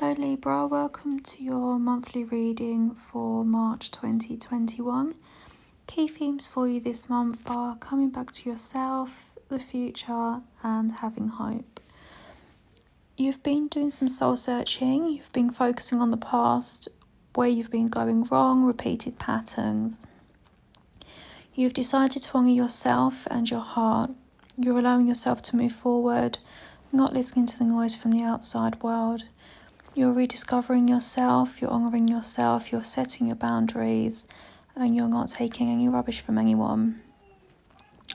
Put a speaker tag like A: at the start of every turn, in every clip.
A: Hello, Libra. Welcome to your monthly reading for March 2021. Key themes for you this month are coming back to yourself, the future, and having hope. You've been doing some soul searching, you've been focusing on the past, where you've been going wrong, repeated patterns. You've decided to honour yourself and your heart. You're allowing yourself to move forward, not listening to the noise from the outside world. You're rediscovering yourself, you're honouring yourself, you're setting your boundaries, and you're not taking any rubbish from anyone.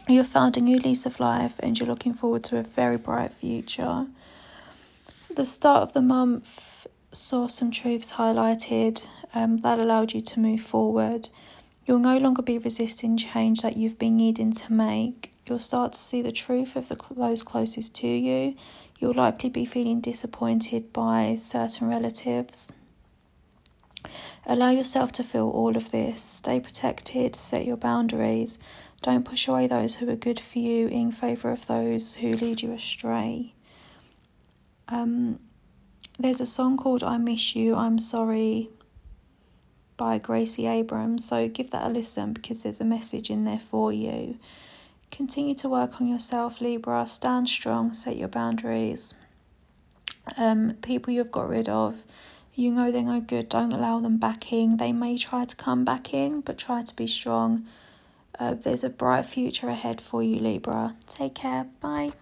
A: You've found a new lease of life and you're looking forward to a very bright future. The start of the month saw some truths highlighted um, that allowed you to move forward. You'll no longer be resisting change that you've been needing to make. You'll start to see the truth of the, those closest to you You'll likely be feeling disappointed by certain relatives. Allow yourself to feel all of this. Stay protected, set your boundaries. Don't push away those who are good for you in favour of those who lead you astray. Um, there's a song called I Miss You, I'm Sorry by Gracie Abrams, so give that a listen because there's a message in there for you. Continue to work on yourself, Libra. Stand strong, set your boundaries. Um, people you've got rid of, you know they're no good, don't allow them back in. They may try to come back in, but try to be strong. Uh, there's a bright future ahead for you, Libra. Take care. Bye.